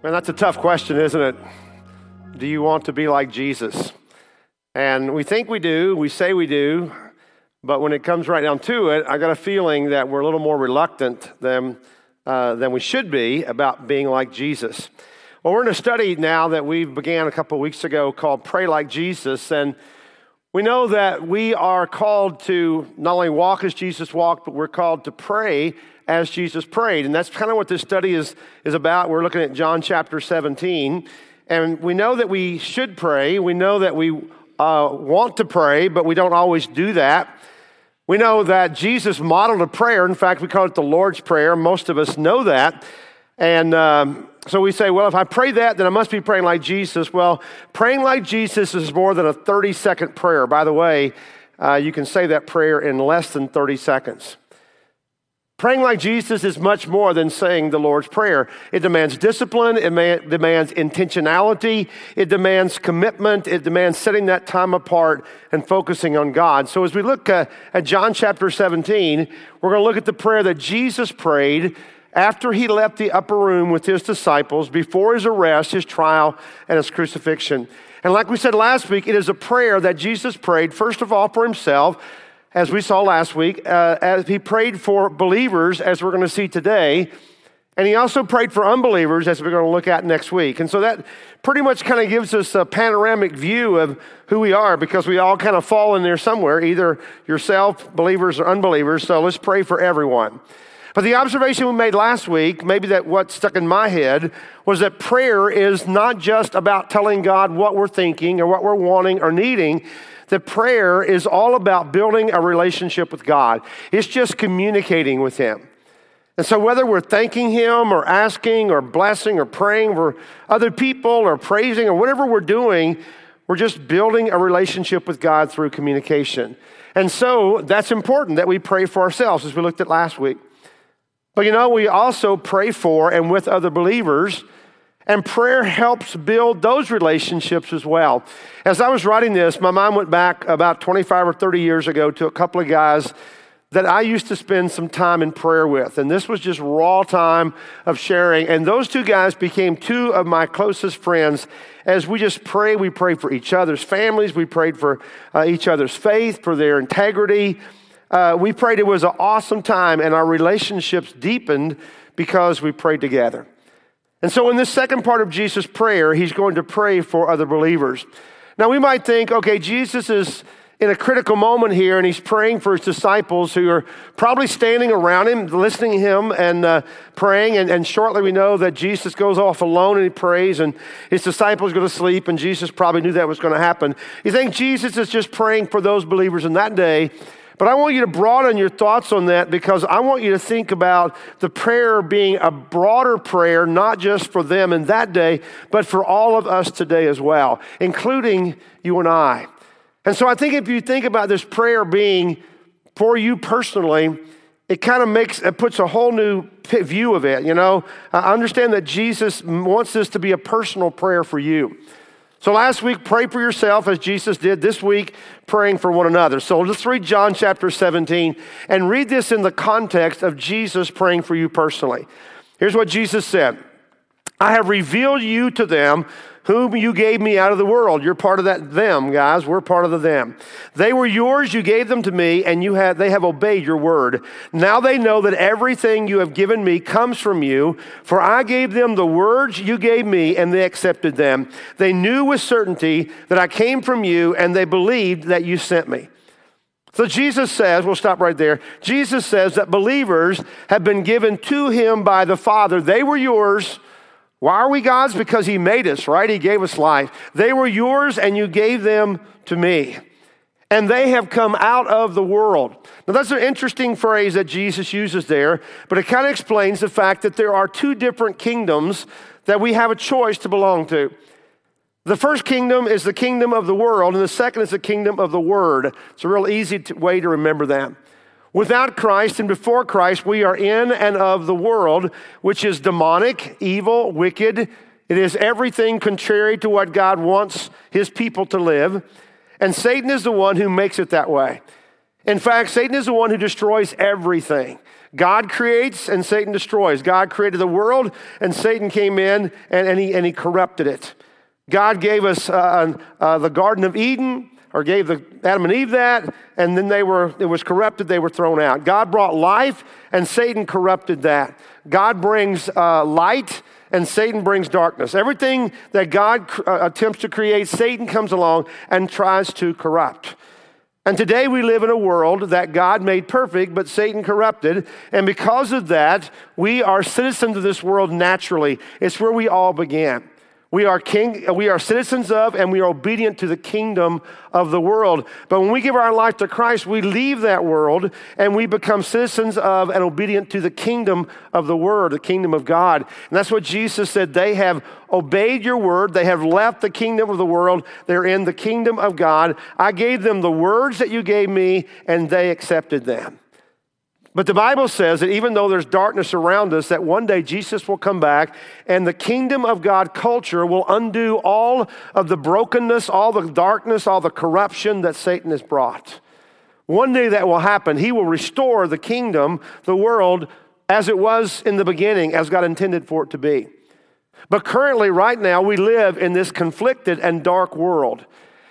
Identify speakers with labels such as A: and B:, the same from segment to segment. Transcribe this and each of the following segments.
A: Man, that's a tough question, isn't it? Do you want to be like Jesus? And we think we do, we say we do, but when it comes right down to it, I got a feeling that we're a little more reluctant than, uh, than we should be about being like Jesus. Well, we're in a study now that we began a couple weeks ago called Pray Like Jesus. And we know that we are called to not only walk as Jesus walked, but we're called to pray as Jesus prayed. And that's kind of what this study is, is about. We're looking at John chapter 17. And we know that we should pray. We know that we uh, want to pray, but we don't always do that. We know that Jesus modeled a prayer. In fact, we call it the Lord's Prayer. Most of us know that. And um, so we say, well, if I pray that, then I must be praying like Jesus. Well, praying like Jesus is more than a 30 second prayer. By the way, uh, you can say that prayer in less than 30 seconds. Praying like Jesus is much more than saying the Lord's Prayer. It demands discipline, it demands intentionality, it demands commitment, it demands setting that time apart and focusing on God. So, as we look uh, at John chapter 17, we're going to look at the prayer that Jesus prayed after he left the upper room with his disciples before his arrest, his trial, and his crucifixion. And like we said last week, it is a prayer that Jesus prayed, first of all, for himself as we saw last week, uh, as he prayed for believers, as we're going to see today, and he also prayed for unbelievers, as we're going to look at next week. And so that pretty much kind of gives us a panoramic view of who we are because we all kind of fall in there somewhere, either yourself, believers, or unbelievers. So let's pray for everyone. But the observation we made last week, maybe that what stuck in my head, was that prayer is not just about telling God what we're thinking or what we're wanting or needing, that prayer is all about building a relationship with God, it's just communicating with Him. And so, whether we're thanking Him or asking or blessing or praying for other people or praising or whatever we're doing, we're just building a relationship with God through communication. And so, that's important that we pray for ourselves, as we looked at last week. But you know, we also pray for and with other believers and prayer helps build those relationships as well. As I was writing this, my mind went back about 25 or 30 years ago to a couple of guys that I used to spend some time in prayer with. And this was just raw time of sharing. And those two guys became two of my closest friends. As we just pray, we prayed for each other's families, we prayed for uh, each other's faith, for their integrity. Uh, we prayed it was an awesome time, and our relationships deepened because we prayed together. And so, in this second part of Jesus' prayer, he's going to pray for other believers. Now, we might think, okay, Jesus is in a critical moment here, and he's praying for his disciples who are probably standing around him, listening to him and uh, praying. And, and, shortly, we know that Jesus goes off alone and he prays, and his disciples go to sleep, and Jesus probably knew that was going to happen. You think Jesus is just praying for those believers in that day but I want you to broaden your thoughts on that because I want you to think about the prayer being a broader prayer, not just for them in that day, but for all of us today as well, including you and I. And so I think if you think about this prayer being for you personally, it kind of makes it puts a whole new view of it. You know, I understand that Jesus wants this to be a personal prayer for you. So last week, pray for yourself as Jesus did. This week, praying for one another. So let's read John chapter 17 and read this in the context of Jesus praying for you personally. Here's what Jesus said I have revealed you to them whom you gave me out of the world. You're part of that them, guys. We're part of the them. They were yours, you gave them to me, and you have, they have obeyed your word. Now they know that everything you have given me comes from you, for I gave them the words you gave me, and they accepted them. They knew with certainty that I came from you, and they believed that you sent me. So Jesus says, we'll stop right there. Jesus says that believers have been given to him by the Father. They were yours why are we God's? Because He made us, right? He gave us life. They were yours and you gave them to me. And they have come out of the world. Now, that's an interesting phrase that Jesus uses there, but it kind of explains the fact that there are two different kingdoms that we have a choice to belong to. The first kingdom is the kingdom of the world, and the second is the kingdom of the word. It's a real easy way to remember that. Without Christ and before Christ, we are in and of the world, which is demonic, evil, wicked. It is everything contrary to what God wants his people to live. And Satan is the one who makes it that way. In fact, Satan is the one who destroys everything. God creates and Satan destroys. God created the world and Satan came in and, and, he, and he corrupted it. God gave us uh, uh, the Garden of Eden or gave the, Adam and Eve that, and then they were, it was corrupted, they were thrown out. God brought life, and Satan corrupted that. God brings uh, light, and Satan brings darkness. Everything that God uh, attempts to create, Satan comes along and tries to corrupt. And today we live in a world that God made perfect, but Satan corrupted. And because of that, we are citizens of this world naturally. It's where we all began. We are king, we are citizens of and we are obedient to the kingdom of the world. But when we give our life to Christ, we leave that world and we become citizens of and obedient to the kingdom of the word, the kingdom of God. And that's what Jesus said. They have obeyed your word. They have left the kingdom of the world. They're in the kingdom of God. I gave them the words that you gave me and they accepted them. But the Bible says that even though there's darkness around us, that one day Jesus will come back and the kingdom of God culture will undo all of the brokenness, all the darkness, all the corruption that Satan has brought. One day that will happen. He will restore the kingdom, the world, as it was in the beginning, as God intended for it to be. But currently, right now, we live in this conflicted and dark world.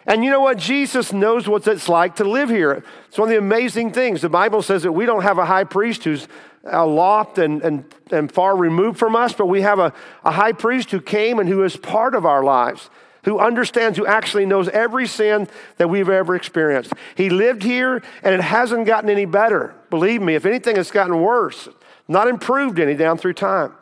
A: And you know what? Jesus knows what it's like to live here. It's one of the amazing things. The Bible says that we don't have a high priest who's uh, aloft and, and, and far removed from us, but we have a, a high priest who came and who is part of our lives, who understands, who actually knows every sin that we've ever experienced. He lived here and it hasn't gotten any better. Believe me, if anything, it's gotten worse, not improved any down through time.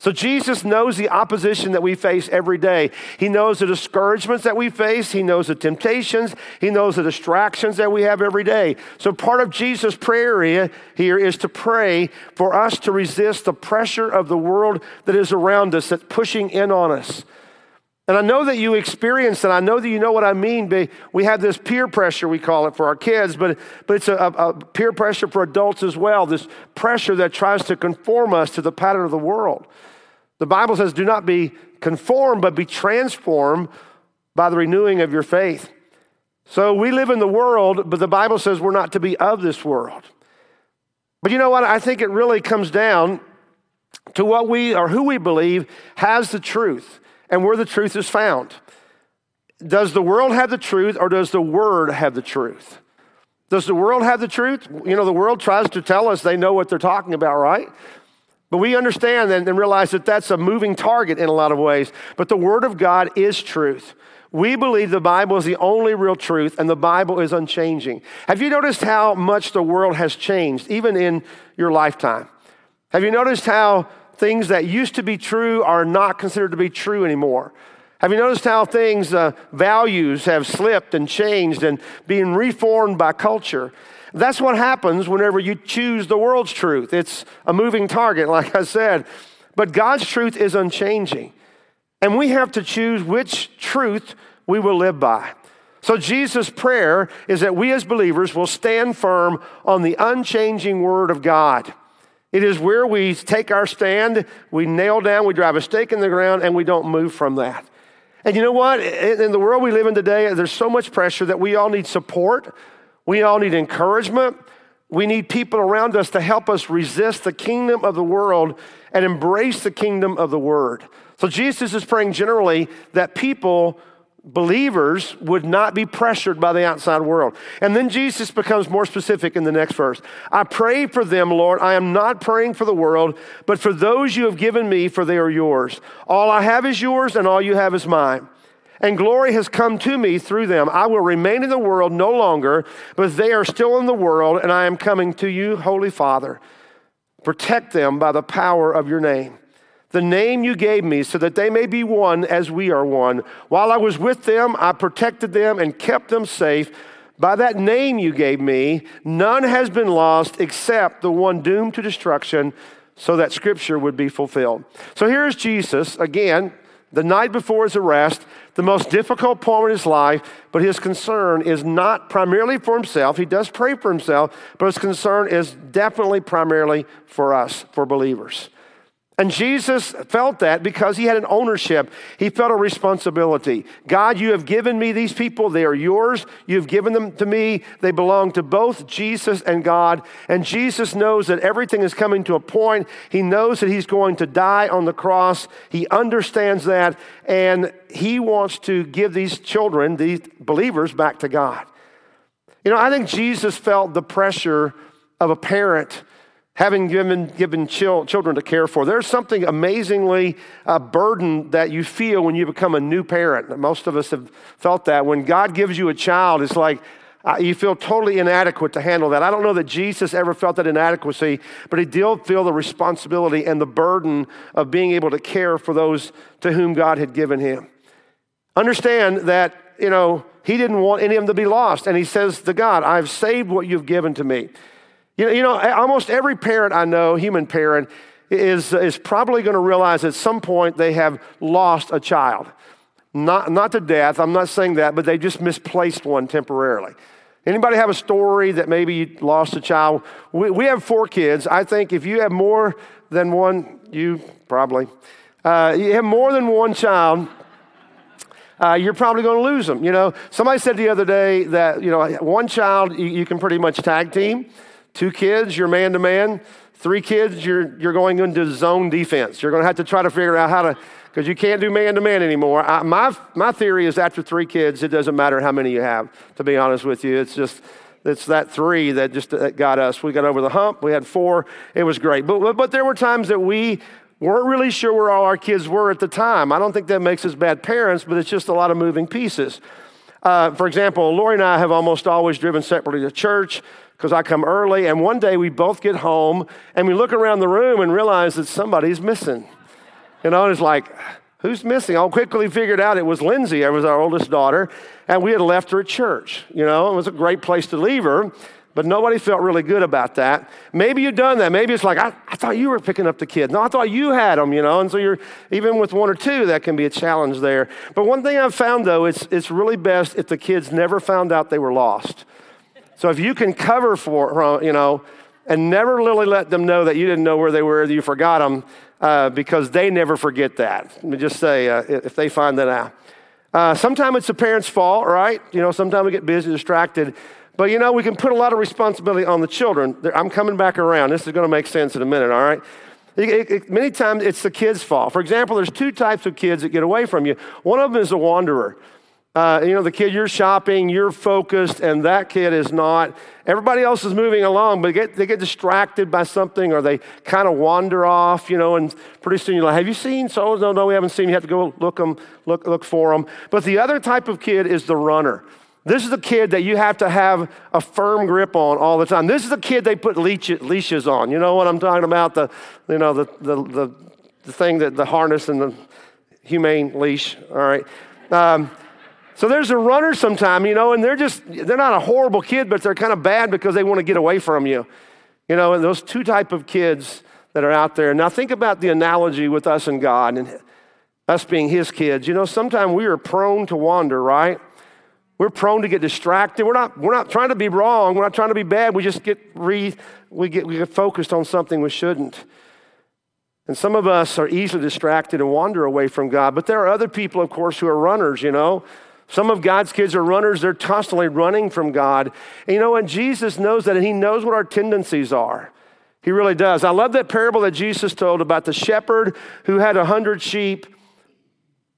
A: So Jesus knows the opposition that we face every day. He knows the discouragements that we face. He knows the temptations. He knows the distractions that we have every day. So part of Jesus' prayer here is to pray for us to resist the pressure of the world that is around us, that's pushing in on us. And I know that you experience it. I know that you know what I mean. We have this peer pressure, we call it for our kids, but, but it's a, a peer pressure for adults as well. This pressure that tries to conform us to the pattern of the world. The Bible says, do not be conformed, but be transformed by the renewing of your faith. So we live in the world, but the Bible says we're not to be of this world. But you know what? I think it really comes down to what we or who we believe has the truth and where the truth is found. Does the world have the truth or does the word have the truth? Does the world have the truth? You know, the world tries to tell us they know what they're talking about, right? But we understand and realize that that's a moving target in a lot of ways. But the Word of God is truth. We believe the Bible is the only real truth and the Bible is unchanging. Have you noticed how much the world has changed, even in your lifetime? Have you noticed how things that used to be true are not considered to be true anymore? Have you noticed how things, uh, values have slipped and changed and being reformed by culture? That's what happens whenever you choose the world's truth. It's a moving target, like I said. But God's truth is unchanging. And we have to choose which truth we will live by. So, Jesus' prayer is that we as believers will stand firm on the unchanging Word of God. It is where we take our stand, we nail down, we drive a stake in the ground, and we don't move from that. And you know what? In the world we live in today, there's so much pressure that we all need support. We all need encouragement. We need people around us to help us resist the kingdom of the world and embrace the kingdom of the word. So Jesus is praying generally that people, believers, would not be pressured by the outside world. And then Jesus becomes more specific in the next verse. I pray for them, Lord. I am not praying for the world, but for those you have given me, for they are yours. All I have is yours, and all you have is mine and glory has come to me through them. I will remain in the world no longer, but they are still in the world, and I am coming to you, Holy Father. Protect them by the power of your name, the name you gave me, so that they may be one as we are one. While I was with them, I protected them and kept them safe. By that name you gave me, none has been lost except the one doomed to destruction, so that scripture would be fulfilled. So here's Jesus again the night before his arrest, the most difficult point in his life, but his concern is not primarily for himself. He does pray for himself, but his concern is definitely primarily for us, for believers. And Jesus felt that because he had an ownership. He felt a responsibility. God, you have given me these people. They are yours. You've given them to me. They belong to both Jesus and God. And Jesus knows that everything is coming to a point. He knows that he's going to die on the cross. He understands that. And he wants to give these children, these believers, back to God. You know, I think Jesus felt the pressure of a parent having given, given chil- children to care for. There's something amazingly uh, burden that you feel when you become a new parent. Most of us have felt that. When God gives you a child, it's like uh, you feel totally inadequate to handle that. I don't know that Jesus ever felt that inadequacy, but he did feel the responsibility and the burden of being able to care for those to whom God had given him. Understand that, you know, he didn't want any of them to be lost. And he says to God, I've saved what you've given to me. You know, you know, almost every parent I know, human parent, is, is probably going to realize at some point they have lost a child. Not, not to death, I'm not saying that, but they just misplaced one temporarily. Anybody have a story that maybe you lost a child? We, we have four kids. I think if you have more than one, you probably, uh, you have more than one child, uh, you're probably going to lose them. You know, somebody said the other day that, you know, one child you, you can pretty much tag team. Two kids, you're man to man. Three kids, you're, you're going into zone defense. You're going to have to try to figure out how to, because you can't do man to man anymore. I, my, my theory is after three kids, it doesn't matter how many you have, to be honest with you. It's just, it's that three that just that got us. We got over the hump. We had four. It was great. But, but there were times that we weren't really sure where all our kids were at the time. I don't think that makes us bad parents, but it's just a lot of moving pieces. Uh, for example, Lori and I have almost always driven separately to church because I come early. And one day we both get home and we look around the room and realize that somebody's missing. You know, and it's like, who's missing? I quickly figured out it was Lindsay. It was our oldest daughter. And we had left her at church. You know, it was a great place to leave her. But nobody felt really good about that. Maybe you've done that. Maybe it's like, I, I thought you were picking up the kids. No, I thought you had them, you know. And so you're, even with one or two, that can be a challenge there. But one thing I've found, though, it's, it's really best if the kids never found out they were lost. So if you can cover for, you know, and never really let them know that you didn't know where they were, that you forgot them, uh, because they never forget that. Let me just say, uh, if they find that out. Uh, sometimes it's the parents' fault, right? You know, sometimes we get busy, distracted. But you know, we can put a lot of responsibility on the children. I'm coming back around. This is going to make sense in a minute, all right? It, it, it, many times it's the kid's fault. For example, there's two types of kids that get away from you. One of them is a wanderer. Uh, you know, the kid, you're shopping, you're focused, and that kid is not. Everybody else is moving along, but get, they get distracted by something or they kind of wander off, you know, and pretty soon you're like, have you seen so? No, no, we haven't seen. You have to go look them, look, look for them. But the other type of kid is the runner. This is the kid that you have to have a firm grip on all the time. This is the kid they put leash, leashes on. You know what I'm talking about? The, you know, the, the, the, the thing that the harness and the humane leash, all right? Um, so there's a runner sometime, you know, and they're just, they're not a horrible kid, but they're kind of bad because they want to get away from you. You know, and those two type of kids that are out there. Now think about the analogy with us and God and us being his kids. You know, sometimes we are prone to wander, right? We're prone to get distracted. We're not, we're not trying to be wrong. We're not trying to be bad. We just get re, we get, we get focused on something we shouldn't. And some of us are easily distracted and wander away from God. But there are other people, of course, who are runners, you know. Some of God's kids are runners, they're constantly running from God. And you know and Jesus knows that, and He knows what our tendencies are. He really does. I love that parable that Jesus told about the shepherd who had a hundred sheep.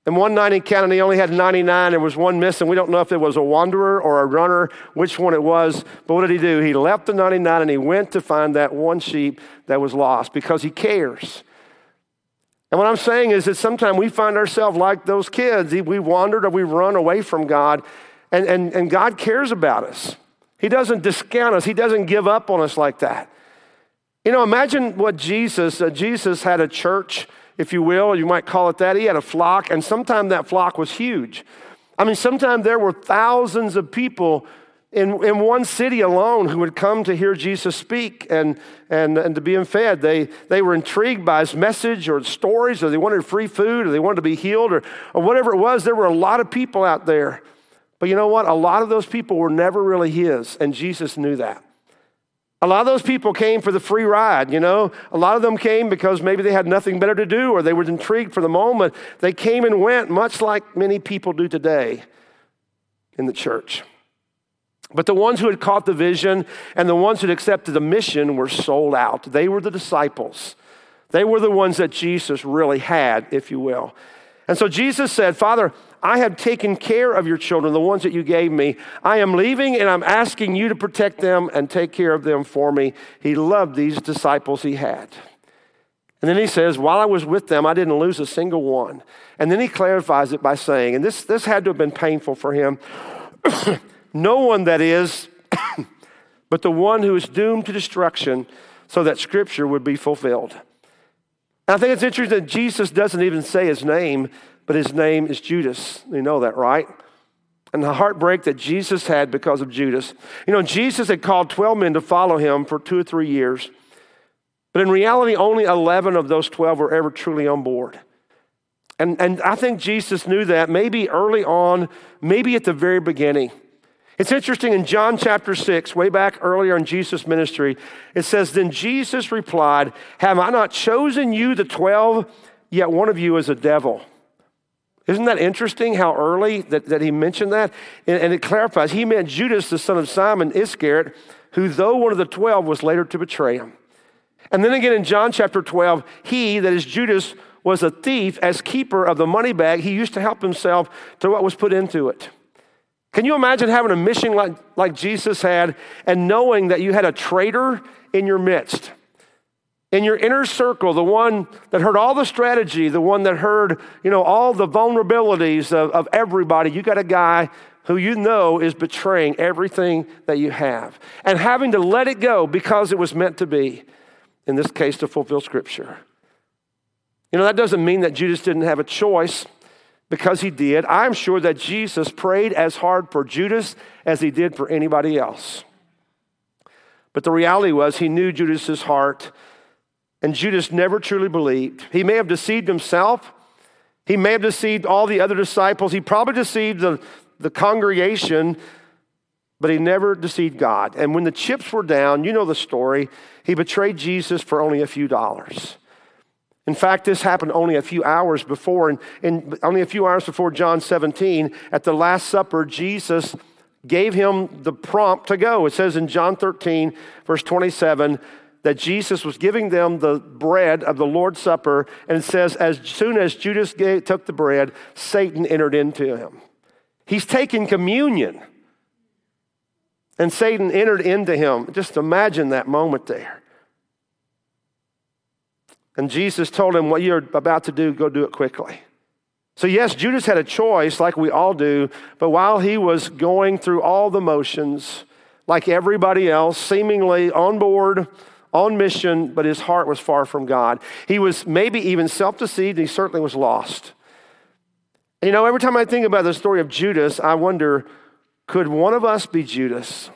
A: And one night he counted, he only had 99. There was one missing. We don't know if it was a wanderer or a runner, which one it was. But what did he do? He left the 99 and he went to find that one sheep that was lost because he cares. And what I'm saying is that sometimes we find ourselves like those kids. We wandered or we run away from God, and, and, and God cares about us. He doesn't discount us, He doesn't give up on us like that. You know, imagine what Jesus, uh, Jesus had a church, if you will, you might call it that. He had a flock, and sometimes that flock was huge. I mean, sometimes there were thousands of people in, in one city alone who would come to hear Jesus speak and, and, and to be fed. They, they were intrigued by his message or stories, or they wanted free food, or they wanted to be healed, or, or whatever it was. There were a lot of people out there. But you know what? A lot of those people were never really his, and Jesus knew that. A lot of those people came for the free ride, you know. A lot of them came because maybe they had nothing better to do or they were intrigued for the moment. They came and went, much like many people do today in the church. But the ones who had caught the vision and the ones who had accepted the mission were sold out. They were the disciples. They were the ones that Jesus really had, if you will. And so Jesus said, Father, I have taken care of your children, the ones that you gave me. I am leaving and I'm asking you to protect them and take care of them for me. He loved these disciples he had. And then he says, While I was with them, I didn't lose a single one. And then he clarifies it by saying, and this, this had to have been painful for him no one that is, but the one who is doomed to destruction, so that scripture would be fulfilled. And I think it's interesting that Jesus doesn't even say his name but his name is Judas. You know that, right? And the heartbreak that Jesus had because of Judas. You know, Jesus had called 12 men to follow him for two or three years. But in reality, only 11 of those 12 were ever truly on board. And, and I think Jesus knew that maybe early on, maybe at the very beginning. It's interesting in John chapter 6, way back earlier in Jesus' ministry, it says, Then Jesus replied, Have I not chosen you, the 12? Yet one of you is a devil. Isn't that interesting how early that, that he mentioned that? And, and, it clarifies he meant Judas, the son of Simon Iscariot, who, though one of the 12, was later to betray him. And then again in John chapter 12, he, that is Judas, was a thief as keeper of the money bag. He used to help himself to what was put into it. Can you imagine having a mission like, like Jesus had and knowing that you had a traitor in your midst? in your inner circle, the one that heard all the strategy, the one that heard, you know, all the vulnerabilities of, of everybody, you got a guy who you know is betraying everything that you have and having to let it go because it was meant to be, in this case, to fulfill Scripture. You know, that doesn't mean that Judas didn't have a choice because he did. I'm sure that Jesus prayed as hard for Judas as he did for anybody else. But the reality was, he knew Judas's heart and Judas never truly believed. He may have deceived himself. He may have deceived all the other disciples. He probably deceived the, the congregation, but he never deceived God. And when the chips were down, you know the story, he betrayed Jesus for only a few dollars. In fact, this happened only a few hours before, and, and only a few hours before John 17, at the Last Supper, Jesus gave him the prompt to go. It says in John 13, verse 27, that Jesus was giving them the bread of the Lord's Supper, and it says, as soon as Judas gave, took the bread, Satan entered into him. He's taking communion, and Satan entered into him. Just imagine that moment there. And Jesus told him, What you're about to do, go do it quickly. So, yes, Judas had a choice, like we all do, but while he was going through all the motions, like everybody else, seemingly on board, on mission, but his heart was far from God. He was maybe even self deceived, he certainly was lost. And you know, every time I think about the story of Judas, I wonder could one of us be Judas?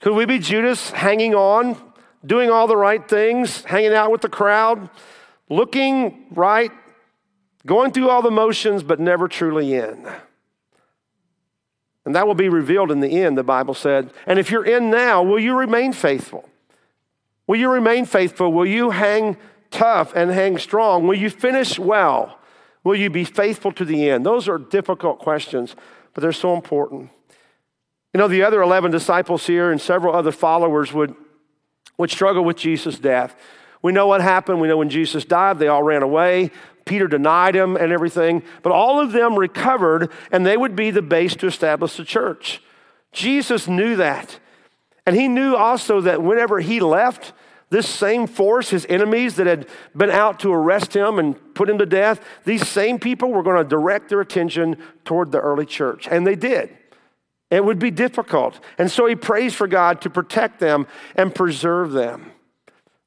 A: Could we be Judas hanging on, doing all the right things, hanging out with the crowd, looking right, going through all the motions, but never truly in? And that will be revealed in the end, the Bible said. And if you're in now, will you remain faithful? Will you remain faithful? Will you hang tough and hang strong? Will you finish well? Will you be faithful to the end? Those are difficult questions, but they're so important. You know, the other 11 disciples here and several other followers would, would struggle with Jesus' death. We know what happened. We know when Jesus died, they all ran away. Peter denied him and everything. But all of them recovered, and they would be the base to establish the church. Jesus knew that. And he knew also that whenever he left, this same force, his enemies that had been out to arrest him and put him to death, these same people were going to direct their attention toward the early church. And they did. It would be difficult. And so he prays for God to protect them and preserve them.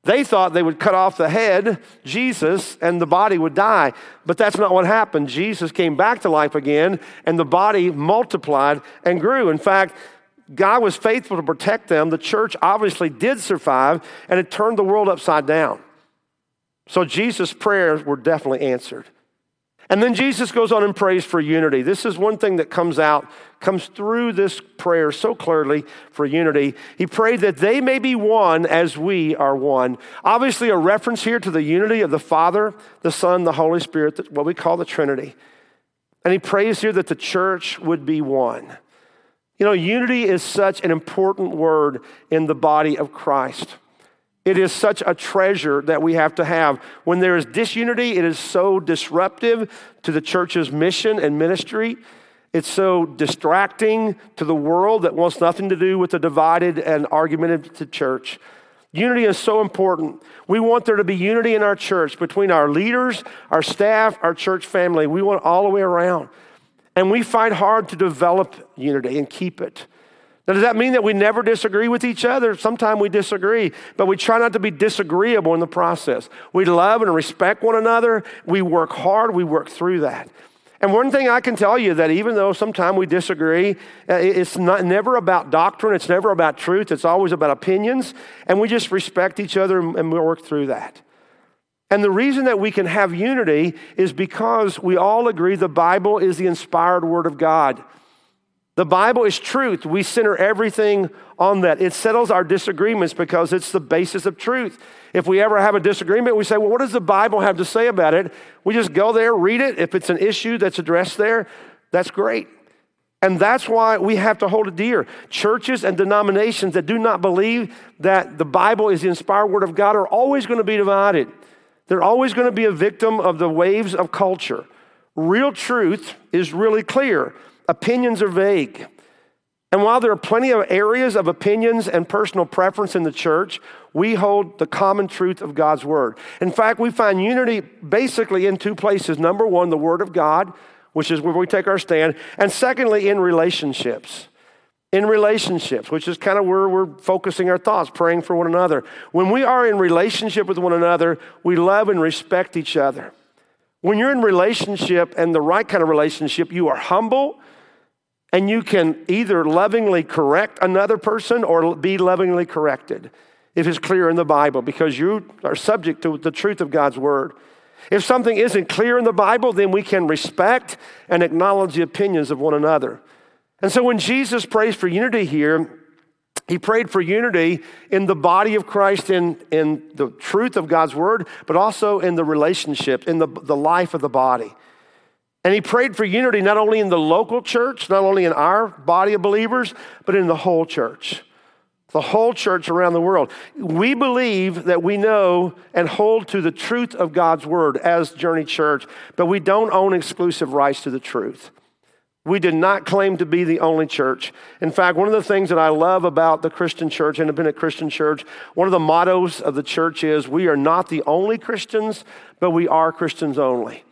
A: They thought they would cut off the head, Jesus, and the body would die. But that's not what happened. Jesus came back to life again, and the body multiplied and grew. In fact, God was faithful to protect them. The church obviously did survive, and it turned the world upside down. So Jesus' prayers were definitely answered. And then Jesus goes on and prays for unity. This is one thing that comes out, comes through this prayer so clearly for unity. He prayed that they may be one as we are one. Obviously, a reference here to the unity of the Father, the Son, the Holy Spirit, what we call the Trinity. And he prays here that the church would be one. You know, unity is such an important word in the body of Christ. It is such a treasure that we have to have. When there is disunity, it is so disruptive to the church's mission and ministry. It's so distracting to the world that wants nothing to do with the divided and argumentative church. Unity is so important. We want there to be unity in our church between our leaders, our staff, our church family. We want all the way around. And we fight hard to develop unity and keep it. Now, does that mean that we never disagree with each other? Sometimes we disagree, but we try not to be disagreeable in the process. We love and respect one another. We work hard. We work through that. And one thing I can tell you that even though sometimes we disagree, uh, it's not, never about doctrine, it's never about truth, it's always about opinions, and we just respect each other and we work through that. And the reason that we can have unity is because we all agree the Bible is the inspired Word of God. The Bible is truth. We center everything on that. It settles our disagreements because it's the basis of truth. If we ever have a disagreement, we say, well, what does the Bible have to say about it? We just go there, read it. If it's an issue that's addressed there, that's great. And that's why we have to hold it dear. Churches and denominations that do not believe that the Bible is the inspired word of God are always going to be divided. They're always going to be a victim of the waves of culture. Real truth is really clear opinions are vague. And while there are plenty of areas of opinions and personal preference in the church, we hold the common truth of God's word. In fact, we find unity basically in two places. Number one, the word of God, which is where we take our stand. And secondly, in relationships. In relationships, which is kind of where we're focusing our thoughts, praying for one another. When we are in relationship with one another, we love and respect each other. When you're in relationship and the right kind of relationship, you are humble and you can either lovingly correct another person or be lovingly corrected if it's clear in the Bible because you are subject to the truth of God's word. If something isn't clear in the Bible, then we can respect and acknowledge the opinions of one another. And so when Jesus prays for unity here, he prayed for unity in the body of Christ, in, in the truth of God's word, but also in the relationship, in the, the life of the body. And he prayed for unity not only in the local church, not only in our body of believers, but in the whole church. The whole church around the world. We believe that we know and hold to the truth of God's word as Journey Church, but we don't own exclusive rights to the truth. We did not claim to be the only church. In fact, one of the things that I love about the Christian church, independent Christian church, one of the mottos of the church is we are not the only Christians, but we are Christians only.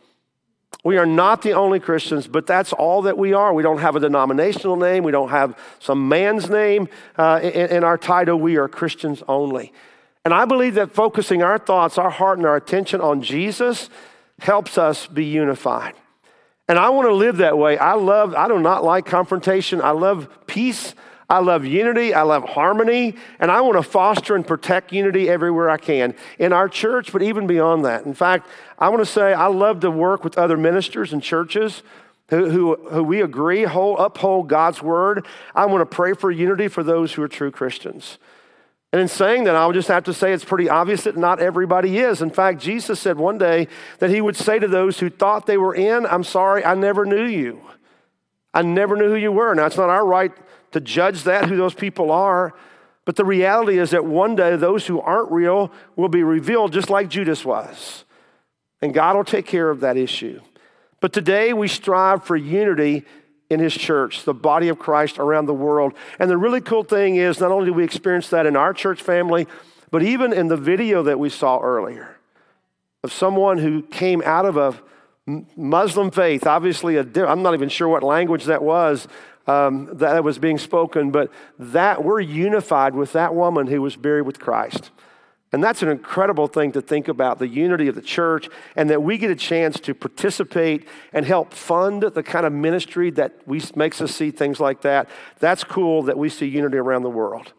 A: We are not the only Christians, but that's all that we are. We don't have a denominational name, we don't have some man's name uh, in, in our title. We are Christians only. And I believe that focusing our thoughts, our heart, and our attention on Jesus helps us be unified. And I want to live that way. I love, I do not like confrontation. I love peace. I love unity. I love harmony. And I want to foster and protect unity everywhere I can in our church, but even beyond that. In fact, I want to say I love to work with other ministers and churches who, who, who we agree hold, uphold God's word. I want to pray for unity for those who are true Christians. And in saying that, I'll just have to say it's pretty obvious that not everybody is. In fact, Jesus said one day that he would say to those who thought they were in, I'm sorry, I never knew you. I never knew who you were. Now, it's not our right to judge that, who those people are. But the reality is that one day those who aren't real will be revealed just like Judas was. And God will take care of that issue. But today we strive for unity in His church, the body of Christ around the world. And the really cool thing is, not only do we experience that in our church family, but even in the video that we saw earlier of someone who came out of a Muslim faith, obviously, I'm not even sure what language that was, um, that was being spoken, but that we're unified with that woman who was buried with Christ. And that's an incredible thing to think about the unity of the church, and that we get a chance to participate and help fund the kind of ministry that we, makes us see things like that. That's cool that we see unity around the world.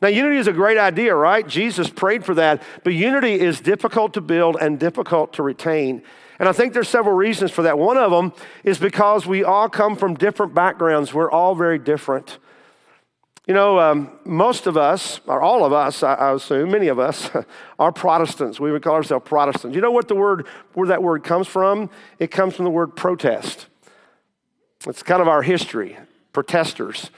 A: Now, unity is a great idea, right? Jesus prayed for that, but unity is difficult to build and difficult to retain. And I think there's several reasons for that. One of them is because we all come from different backgrounds. We're all very different. You know, um, most of us, or all of us, I, I assume, many of us, are Protestants. We would call ourselves Protestants. You know what the word, where that word comes from? It comes from the word protest. It's kind of our history, protesters.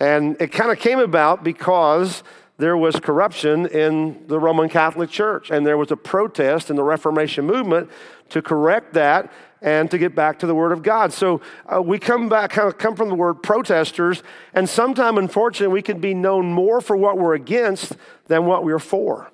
A: And it kind of came about because there was corruption in the Roman Catholic Church, and there was a protest in the Reformation movement to correct that and to get back to the Word of God. So uh, we come back, kind of come from the word protesters, and sometimes, unfortunately, we can be known more for what we're against than what we're for.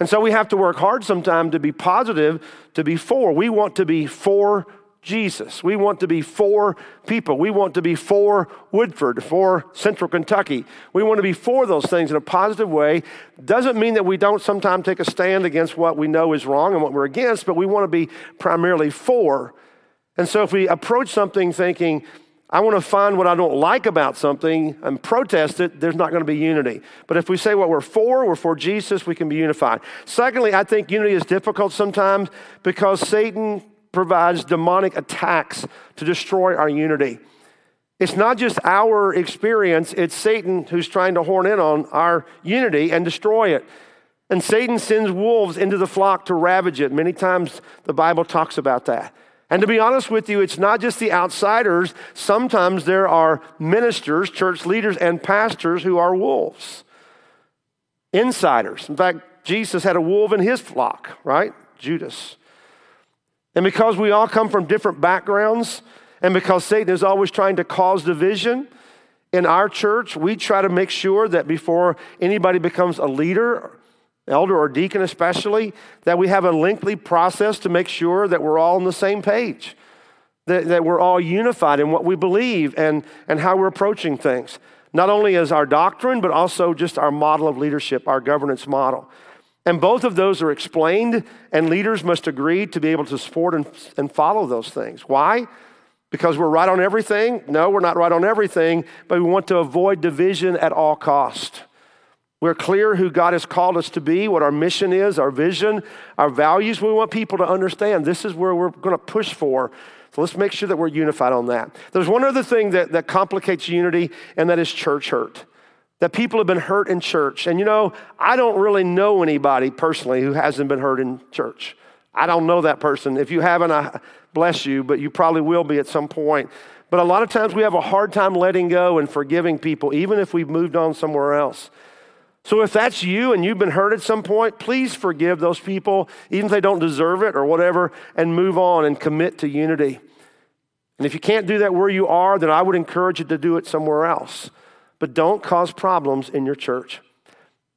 A: And so we have to work hard sometimes to be positive, to be for. We want to be for Jesus. We want to be for people. We want to be for Woodford, for Central Kentucky. We want to be for those things in a positive way. Doesn't mean that we don't sometimes take a stand against what we know is wrong and what we're against, but we want to be primarily for. And so if we approach something thinking, I want to find what I don't like about something and protest it, there's not going to be unity. But if we say what we're for, we're for Jesus, we can be unified. Secondly, I think unity is difficult sometimes because Satan provides demonic attacks to destroy our unity. It's not just our experience, it's Satan who's trying to horn in on our unity and destroy it. And Satan sends wolves into the flock to ravage it. Many times the Bible talks about that. And to be honest with you, it's not just the outsiders. Sometimes there are ministers, church leaders, and pastors who are wolves, insiders. In fact, Jesus had a wolf in his flock, right? Judas. And because we all come from different backgrounds, and because Satan is always trying to cause division in our church, we try to make sure that before anybody becomes a leader, elder or deacon especially, that we have a lengthy process to make sure that we're all on the same page, that, that we're all unified in what we believe and, and how we're approaching things. Not only as our doctrine, but also just our model of leadership, our governance model. And both of those are explained, and leaders must agree to be able to support and, and follow those things. Why? Because we're right on everything? No, we're not right on everything, but we want to avoid division at all cost. We're clear who God has called us to be, what our mission is, our vision, our values. We want people to understand this is where we're going to push for. So let's make sure that we're unified on that. There's one other thing that, that complicates unity, and that is church hurt that people have been hurt in church. And you know, I don't really know anybody personally who hasn't been hurt in church. I don't know that person. If you haven't, I bless you, but you probably will be at some point. But a lot of times we have a hard time letting go and forgiving people, even if we've moved on somewhere else. So if that's you and you've been hurt at some point, please forgive those people, even if they don't deserve it or whatever, and move on and commit to unity. And if you can't do that where you are, then I would encourage you to do it somewhere else but don't cause problems in your church.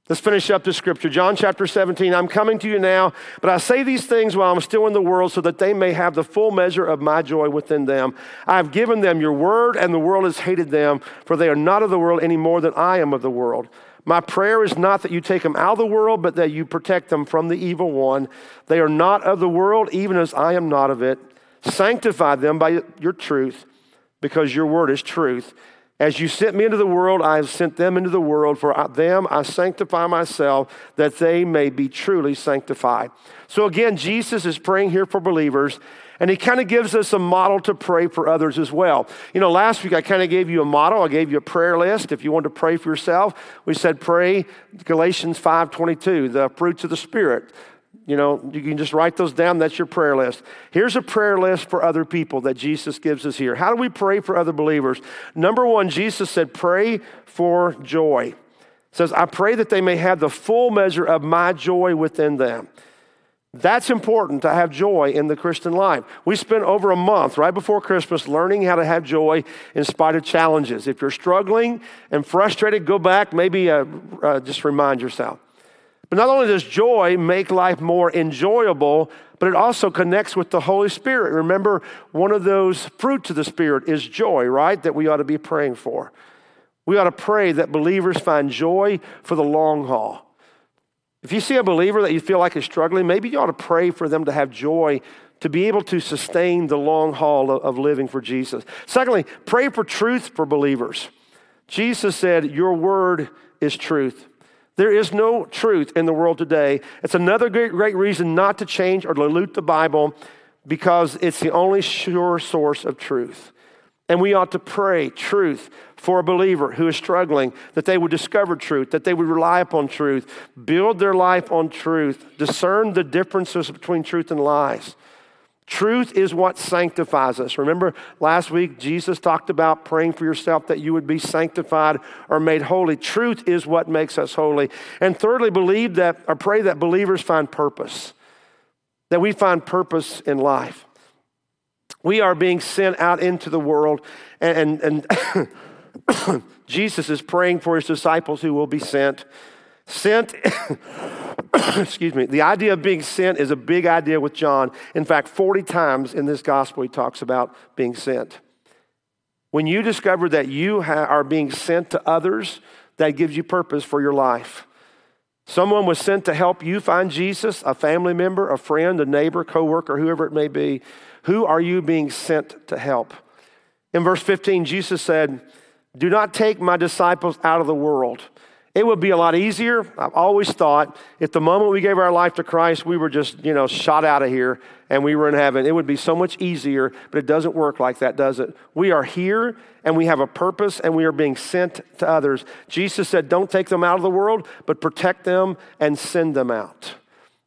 A: Let's finish up the scripture. John chapter 17. I'm coming to you now, but I say these things while I'm still in the world so that they may have the full measure of my joy within them. I have given them your word, and the world has hated them, for they are not of the world any more than I am of the world. My prayer is not that you take them out of the world, but that you protect them from the evil one. They are not of the world, even as I am not of it. Sanctify them by your truth, because your word is truth. As you sent me into the world, I have sent them into the world. For them I sanctify myself, that they may be truly sanctified. So again, Jesus is praying here for believers, and he kind of gives us a model to pray for others as well. You know, last week I kind of gave you a model. I gave you a prayer list. If you want to pray for yourself, we said pray Galatians 5:22, the fruits of the Spirit. You know, you can just write those down. That's your prayer list. Here's a prayer list for other people that Jesus gives us here. How do we pray for other believers? Number one, Jesus said, pray for joy. says, I pray that they may have the full measure of my joy within them. That's important to have joy in the Christian life. We spent over a month right before Christmas learning how to have joy in spite of challenges. If you're struggling and frustrated, go back, maybe uh, uh, just remind yourself. But not only does joy make life more enjoyable, but it also connects with the Holy Spirit. Remember, one of those fruits of the Spirit is joy, right? That we ought to be praying for. We ought to pray that believers find joy for the long haul. If you see a believer that you feel like is struggling, maybe you ought to pray for them to have joy to be able to sustain the long haul of living for Jesus. Secondly, pray for truth for believers. Jesus said, Your word is truth. There is no truth in the world today. It's another great, great reason not to change or dilute the Bible because it's the only sure source of truth. And we ought to pray truth for a believer who is struggling, that they would discover truth, that they would rely upon truth, build their life on truth, discern the differences between truth and lies. Truth is what sanctifies us. Remember last week, Jesus talked about praying for yourself that you would be sanctified or made holy. Truth is what makes us holy. And thirdly, believe that or pray that believers find purpose, that we find purpose in life. We are being sent out into the world, and, and, and Jesus is praying for his disciples who will be sent. Sent, excuse me, the idea of being sent is a big idea with John. In fact, 40 times in this gospel, he talks about being sent. When you discover that you ha- are being sent to others, that gives you purpose for your life. Someone was sent to help you find Jesus, a family member, a friend, a neighbor, coworker, whoever it may be. Who are you being sent to help? In verse 15, Jesus said, Do not take my disciples out of the world. It would be a lot easier. I've always thought if the moment we gave our life to Christ, we were just, you know, shot out of here and we were in heaven, it would be so much easier, but it doesn't work like that, does it? We are here and we have a purpose and we are being sent to others. Jesus said, Don't take them out of the world, but protect them and send them out.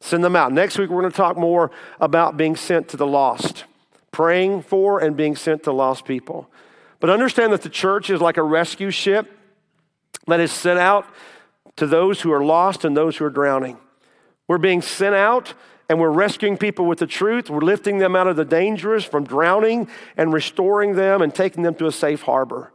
A: Send them out. Next week, we're going to talk more about being sent to the lost, praying for and being sent to lost people. But understand that the church is like a rescue ship that is sent out to those who are lost and those who are drowning. We're being sent out and we're rescuing people with the truth. We're lifting them out of the dangerous from drowning and restoring them and taking them to a safe harbor.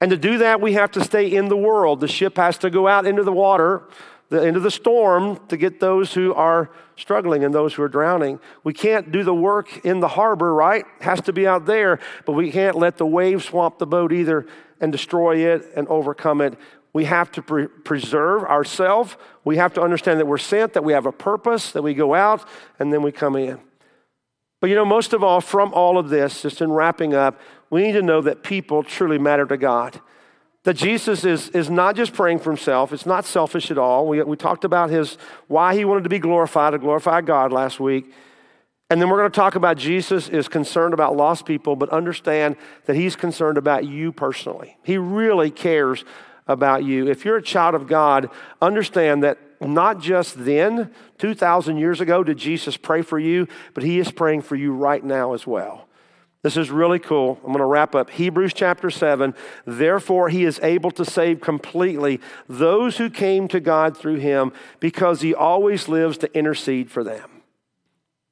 A: And to do that, we have to stay in the world. The ship has to go out into the water the of the storm to get those who are struggling and those who are drowning. We can't do the work in the harbor, right? It has to be out there, but we can't let the waves swamp the boat either and destroy it and overcome it. We have to pre- preserve ourselves. We have to understand that we're sent, that we have a purpose, that we go out and then we come in. But you know, most of all, from all of this, just in wrapping up, we need to know that people truly matter to God that Jesus is, is not just praying for himself, it's not selfish at all. We, we talked about his why he wanted to be glorified, to glorify God last week. And then we're going to talk about Jesus is concerned about lost people, but understand that he's concerned about you personally. He really cares about you. If you're a child of God, understand that not just then, 2,000 years ago, did Jesus pray for you, but he is praying for you right now as well. This is really cool. I'm going to wrap up. Hebrews chapter 7. Therefore, he is able to save completely those who came to God through him because he always lives to intercede for them.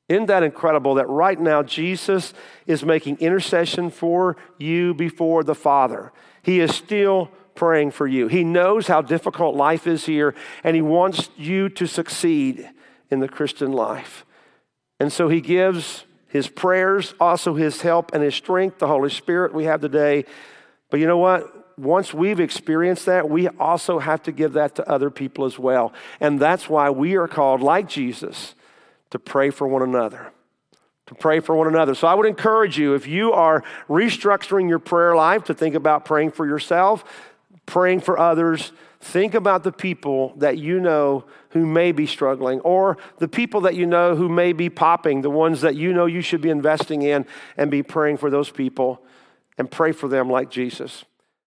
A: Isn't that incredible that right now Jesus is making intercession for you before the Father? He is still praying for you. He knows how difficult life is here, and he wants you to succeed in the Christian life. And so he gives his prayers, also his help and his strength, the Holy Spirit we have today. But you know what? Once we've experienced that, we also have to give that to other people as well. And that's why we are called, like Jesus, to pray for one another. To pray for one another. So I would encourage you, if you are restructuring your prayer life, to think about praying for yourself, praying for others, Think about the people that you know who may be struggling, or the people that you know who may be popping, the ones that you know you should be investing in, and be praying for those people and pray for them like Jesus.